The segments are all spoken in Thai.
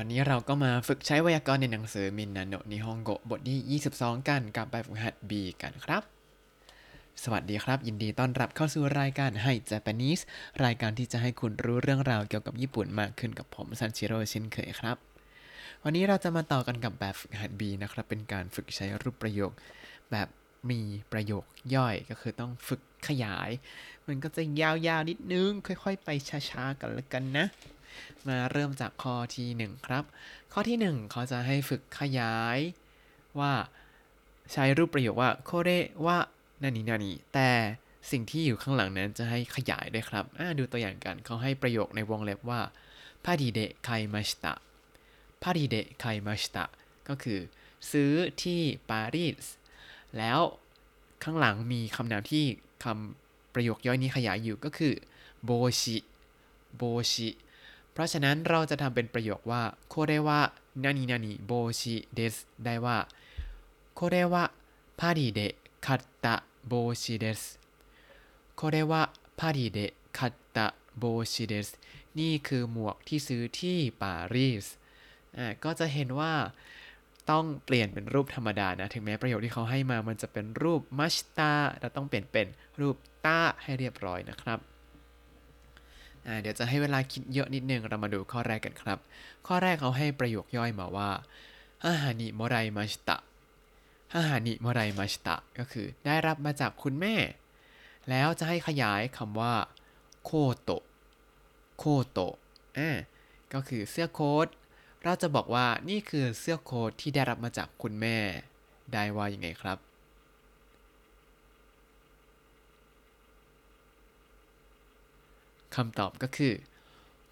วันนี้เราก็มาฝึกใช้ไวยากรณ์ในหนังสือมินนาโนนิฮงโกบทที่ 22 กันกับแบบฝึกหัด B กันครับ สวัสดีครับ ยินดีต้อนรับเข้าสู่รายการให้ Japanese รายการที่จะให้คุณรู้เรื่องราวเกี่ยวกับญี่ปุ่นมากขึ้นกับผมซันชิโร่เช่นเคยครับ วันนี้เราจะมาต่อกันกับแบบฝึกหัด B นะครับ เป็นการฝึกใช้รูปประโยค แบบมีประโยคย่อยก็คือต้องฝึกขยาย มันก็จะยาวๆนิดนึง ค่อย ๆ ไปช้าๆกันล้วกันนะ มาเริ่มจากข้อที่ 1 ครับ ข้อที่ 1 เขาจะให้ฝึกขยายว่าใช้รูปประโยคว่าโคเรว่านานินานิแต่สิ่งที่อยู่ข้างหลังนั้นจะให้ขยายด้วยครับดูตัวอย่างกันเขาให้ประโยคในวงเล็บว่าพาดีเดะไคมาชตะพาดีเดะไคมาชตะก็คือซื้อที่ปารีส แล้วข้างหลังมีคำนามที่คำประโยคย่อยนี้ขยายอยู่ก็คือโบชิโบชิ ราะฉะนั้นเราจะทำเป็นประโยคว่าโคเรวะนานินานิโบชิเดสได้ว่าโคเรวะパリで買った帽子ですこれはパリで買った帽子ですนี่คือหมวกที่ซื้อที่ปารีสอ่าก็จะเห็นว่า ต้องเปลี่ยนเป็นรูปธรรมดานะ ถึงแม้ประโยคที่เขาให้มามันจะเป็นรูปมัชตาเราต้องเปลี่ยนเป็นรูปตาให้เรียบร้อยนะครับอ่า เดี๋ยวจะให้เวลาคิดเยอะนิดนึงเรามาดูข้อแรกกันครับ ข้อแรกเขาให้ประโยคย่อยมาว่าฮาฮานิโมไรมาชิตะฮาฮานิโมไรมาชิตะก็คือได้รับมาจากคุณแม่ แล้วจะให้ขยายคำว่าโคโตะโคโตะอ่าก็คือเสื้อโค้ทเราจะบอกว่านี่คือเสื้อโค้ทที่ได้รับมาจากคุณแม่ ได้ว่ายังไงครับ คำตอบก็คือ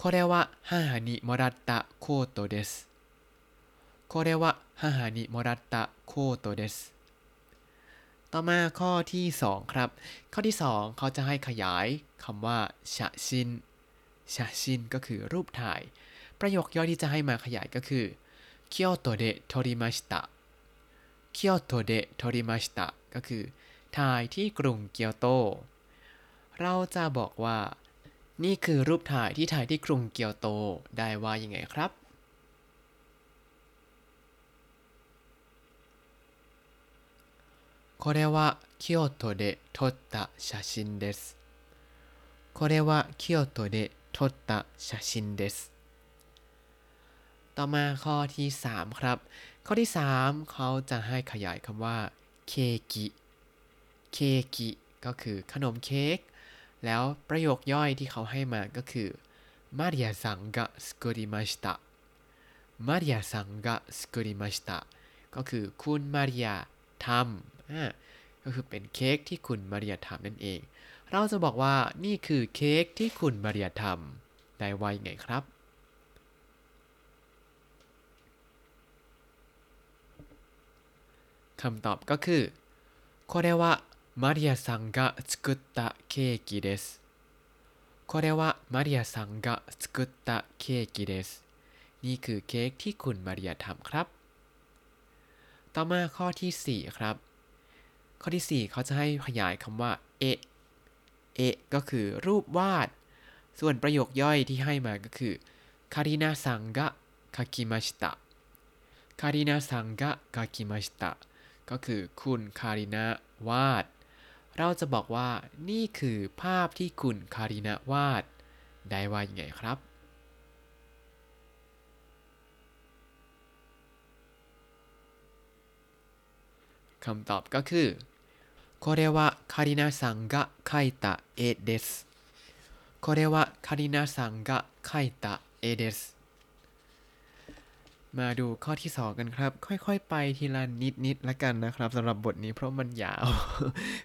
これは母にもらったコートですこれは母にもらったコートですต่อมาข้อที่ 2 ครับ ข้อที่ 2 เขาจะให้ขยายคำว่าชะชินชะชินก็คือรูปถ่าย ประโยคย่อยที่จะให้มาขยายก็คือเคียวโตเดะโทริมาชิตะเคียวโตเดะโทริมาชิตะก็คือ ถ่ายที่กรุงเกียวโต เราจะบอกว่า นี่คือรูปถ่ายที่ถ่ายที่กรุงเกียวโต ได้ว่ายังไงครับ これは京都で撮った写真です。これは京都で撮った写真です。ต่อมาข้อที่ 3 ครับ ข้อที่ 3 เขาจะให้ขยายคำว่าเคกิเคกิก็คือขนมเค้ก แล้วประโยคย่อยที่เขาให้มาก็คือมาริยาซังกะสกุริมาชิตะมาริยาซังกะสกุริมาชิตะก็คือคุณมาริยาทำอ่าก็คือเป็นเค้กที่คุณมาริยาทำนั่นเอง เราจะบอกว่านี่คือเค้กที่คุณมาริยาทำได้ว่ายังไงครับ คำตอบก็คือこれは マリアさんが作ったケーキです。これはマリアさんが作ったケーキです。นี่คือเค้กที่คุณมาริยาทำครับ ต่อมาข้อที่ 4 ครับ ข้อที่ 4 เขาจะให้ขยายคำว่า เอะ เอะ ก็คือรูปวาด ส่วนประโยคย่อยที่ให้มาก็คือคารินาซังกะคากิมาชิตะคารินาซังกะคากิมาชิตะ ก็คือคุณคารินาวาด เราจะบอกว่านี่คือภาพที่คุณคารินาวาด ได้ว่ายังไงครับ คำตอบก็คือこれはカリナさんが描いた絵ですこれはカリナさんが描いた絵です มาดูข้อที่ 2 กันครับ ค่อย ๆ ไปทีละนิดๆละกันนะครับสำหรับบทนี้เพราะมันยาว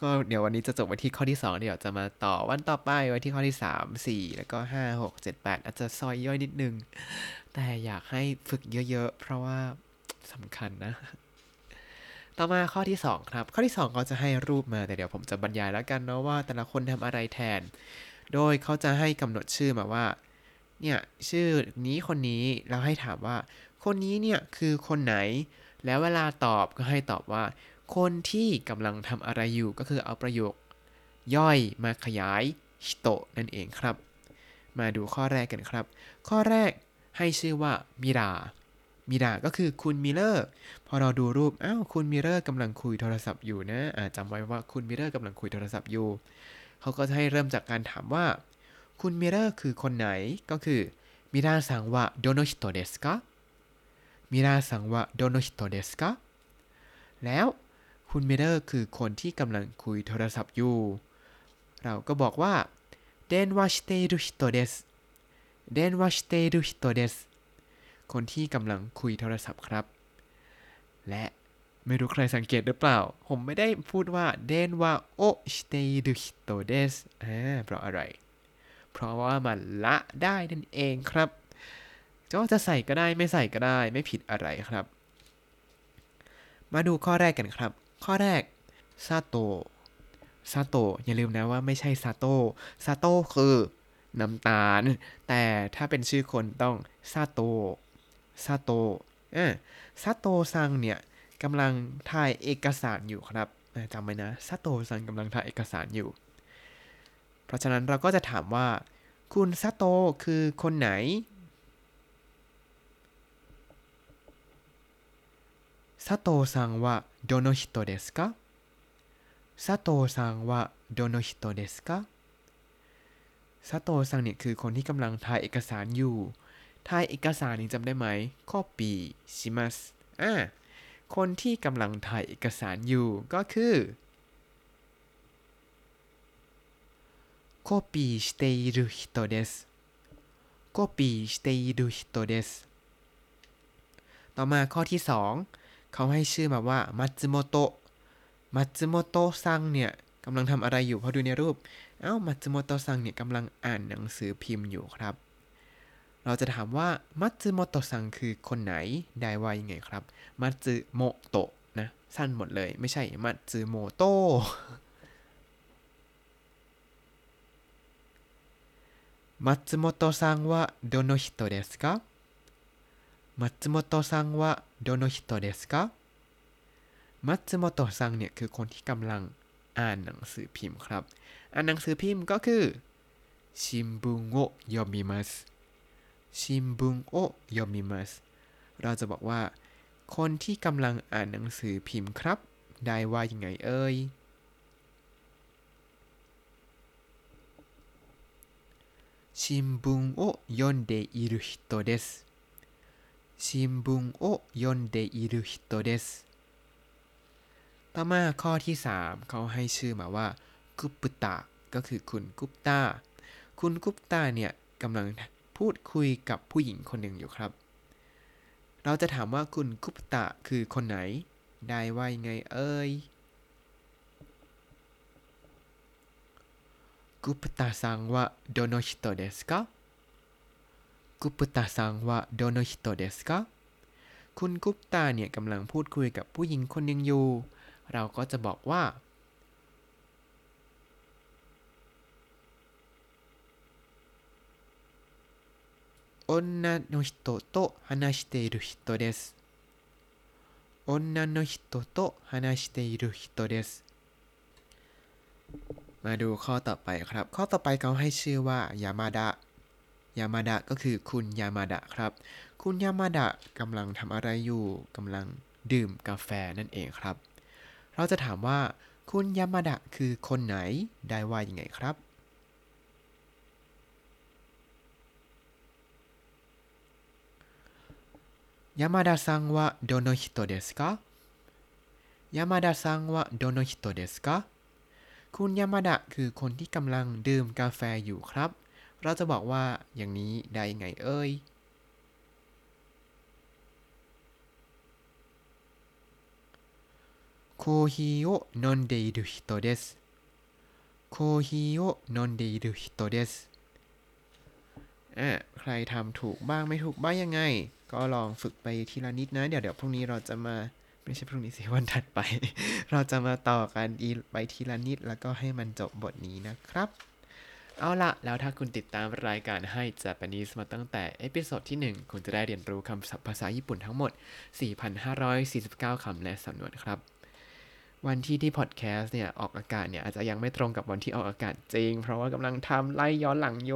ก็เดี๋ยววันนี้จะจบไปที่ข้อที่ 2 เดี๋ยวจะมาต่อวันต่อไปไว้ที่ข้อที่ 3 4 แล้วก็ 5 6 7 8 อาจจะซอยย่อยนิดนึง แต่อยากให้ฝึกเยอะ ๆ เพราะว่าสำคัญนะ ต่อมาข้อที่ 2 ครับ ข้อที่2เขาจะให้รูปมาแต่เดี๋ยวผมจะบรรยายแล้วกันเนาะว่าแต่ละคนทำอะไรแทน โดยเขาจะให้กำหนดชื่อมาว่าเนี่ยชื่อนี้คนนี้แล้วให้ถามว่า คนนี้เนี่ยคือคนไหน แล้วเวลาตอบก็ให้ตอบว่า คนที่กำลังทำอะไรอยู่ก็คือเอาประโยค ย่อยมาขยายฮิโตะนั่นเองครับ มาดูข้อแรกกันครับ ข้อแรกให้ชื่อว่าミラー ミラー ก็คือคุณมิเลอร์ พอเราดูรูป อ้าว คุณมิเลอร์กำลังคุยโทรศัพท์อยู่นะอ่าจำไว้ว่าคุณมิเลอร์กำลังคุยโทรศัพท์อยู่ เขาก็จะให้เริ่มจากการถามว่า คุณมิเลอร์คือคนไหน ก็คือミラーさんはどの人ですか ミラーさんはどの人ですか แล้วคุณมิเลอร์คือคนที่กำลังคุยโทรศัพท์อยู่ เราก็บอกว่า電話してる人です 電話してる人です คนที่กำลังคุยโทรศัพท์ครับ และไม่รู้ใครสังเกตหรือเปล่า ผมไม่ได้พูดว่า電話をしてる人です เพราะอะไร เพราะว่ามันละได้นั่นเองครับ ก็จะใส่ก็ได้ไม่ใส่ก็ได้ไม่ผิดอะไรครับ มาดูข้อแรกกันครับ ข้อแรกซาโตะซาโตะอย่าลืมนะว่าไม่ใช่ซาโตะซาโตะคือน้ำตาล แต่ถ้าเป็นชื่อคนต้องซาโตะซาโตะเออซาโตซังเนี่ยกำลังถ่ายเอกสารอยู่ครับจำไว้นะซาโตซังกำลังถ่ายเอกสารอยู่ เพราะฉะนั้นเราก็จะถามว่า คุณซาโตะคือคนไหน 佐藤さんはどの人ですか佐藤さんはどの人ですか佐藤さงเนี่ยคือคนที่กำลังถ่ายเอกสารอยู่ ถ่ายเอกสารนี่จำได้ไหมข้อปีชิมัสอ่าคนที่กำลังถ่ายเอกสารอยู่ก็คือコピーしている人ですコピーしている人ですต่อมาข้อที่สอง เขาให้ชื่อแบบว่ามัตสึโมโตะมัตสึโมโตะซังเนี่ยกำลังทำอะไรอยู่พอดูในรูป เอา้ามัตสึโมโตะซังเนี่ยกำลังอ่านหนังสือพิมพ์อยู่ครับ เราจะถามว่ามัตสึโมโตะซังคือคนไหนได้ว่ายังไงครับ มัตสึโมโตะนะสั้นหมดเลย ไม่ใช่มัตสึโมโตะมัตสึโมโตะซังว่าどの人ですか มัตสึโมโตะซังว่าโดโนฮิโตเดสกะมัตสึโมโตะซังเนี่ยคือคนที่กำลังอ่านหนังสือพิมพ์ครับ อ่านหนังสือพิมพ์ก็คือ新聞を読みます 新聞を読みます เราจะบอกว่า คนที่กำลังอ่านหนังสือพิมพ์ครับ ได้ว่ายังไงเอ่ย新聞を読んでいる人です 新聞を読んでいる人です ต่อมาข้อที่ 3 เขาให้ชื่อมาว่ากุปตะก็คือคุณกุปตาคุณกุปตาเนี่ยกำลังพูดคุยกับผู้หญิงคนหนึ่งอยู่ครับ เราจะถามว่าคุณกุปตะคือคนไหน ได้ว่ายังไงเอ่ยกุปตาซังว่าโดโนฮิโตเดสกะ กุปตาซังว่าโดโนฮิโตเดสกะคุณกุปตาเนี่ยกำลังพูดคุยกับผู้หญิงคนหนึ่งอยู่ เราก็จะบอกว่า 女の人と話している人です。女の人と話している人です。มาดูข้อต่อไปครับ ข้อต่อไปเขาให้ชื่อว่ายามาดะ ยามาดะก็คือคุณยามาดะครับ คุณยามาดะกำลังทำอะไรอยู่กำลังดื่มกาแฟนั่นเองครับ เราจะถามว่า คุณยามาดะคือคนไหนได้ว่ายังไงครับ ยามาดะซังวะโดโนฮิโตเดสกา山田さんはどの人ですか คุณยามาดะคือคนที่กำลังดื่มกาแฟอยู่ครับ เราจะบอกว่าอย่างนี้ได้ไงเอ่ย コーヒーを飲んでいる人です コーヒーを飲んでいる人です อะใครทำถูกบ้างไม่ถูกบ้างยังไง ก็ลองฝึกไปทีละนิดนะ เดี๋ยวเดี๋ยวพรุ่งนี้เราจะมาไม่ใช่พรุ่งนี้สิวันถัดไป เราจะมาต่อกันไปทีละนิดแล้วก็ให้มันจบบทนี้นะครับ เอาละแล้วถ้าคุณติดตามรายการให้ Japanese มาตั้งแต่ episode ที่ 1 คุณจะได้เรียนรู้คำศัพท์ภาษาญี่ปุ่นทั้งหมด 4,549 คำและสำนวนครับ วันที่ที่พอดแคสต์เนี่ย ออกอากาศเนี่ยอาจจะยังไม่ตรงกับวันที่ออกอากาศจริง เพราะว่ากำลังทำไล่ย้อนหลังโย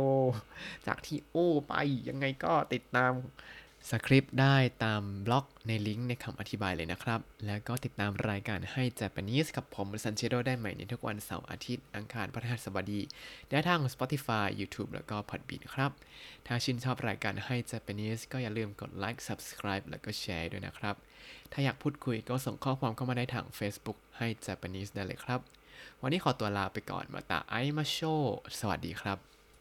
จากที่โอ้ไปยังไงก็ติดตาม สคริปต์ได้ตามบล็อกในลิงก์ในคำอธิบายเลยนะครับ แล้วก็ติดตามรายการให้ Japanese กับผมซันเชโดได้ใหม่ในทุกวันเสาร์อาทิตย์ อังคารพฤหัสบดีได้ทาง Spotify YouTube แล้วก็ Podbean ครับ ถ้าชื่นชอบรายการให้ Japanese ก็อย่าลืมกดไลค์ Subscribe แล้วก็แชร์ด้วยนะครับ ถ้าอยากพูดคุยก็ส่งข้อความเข้ามาได้ทาง Facebook Hi Japanese ได้เลยครับ วันนี้ขอตัวลาไปก่อนมาตาไอมาโช สวัสดีครับ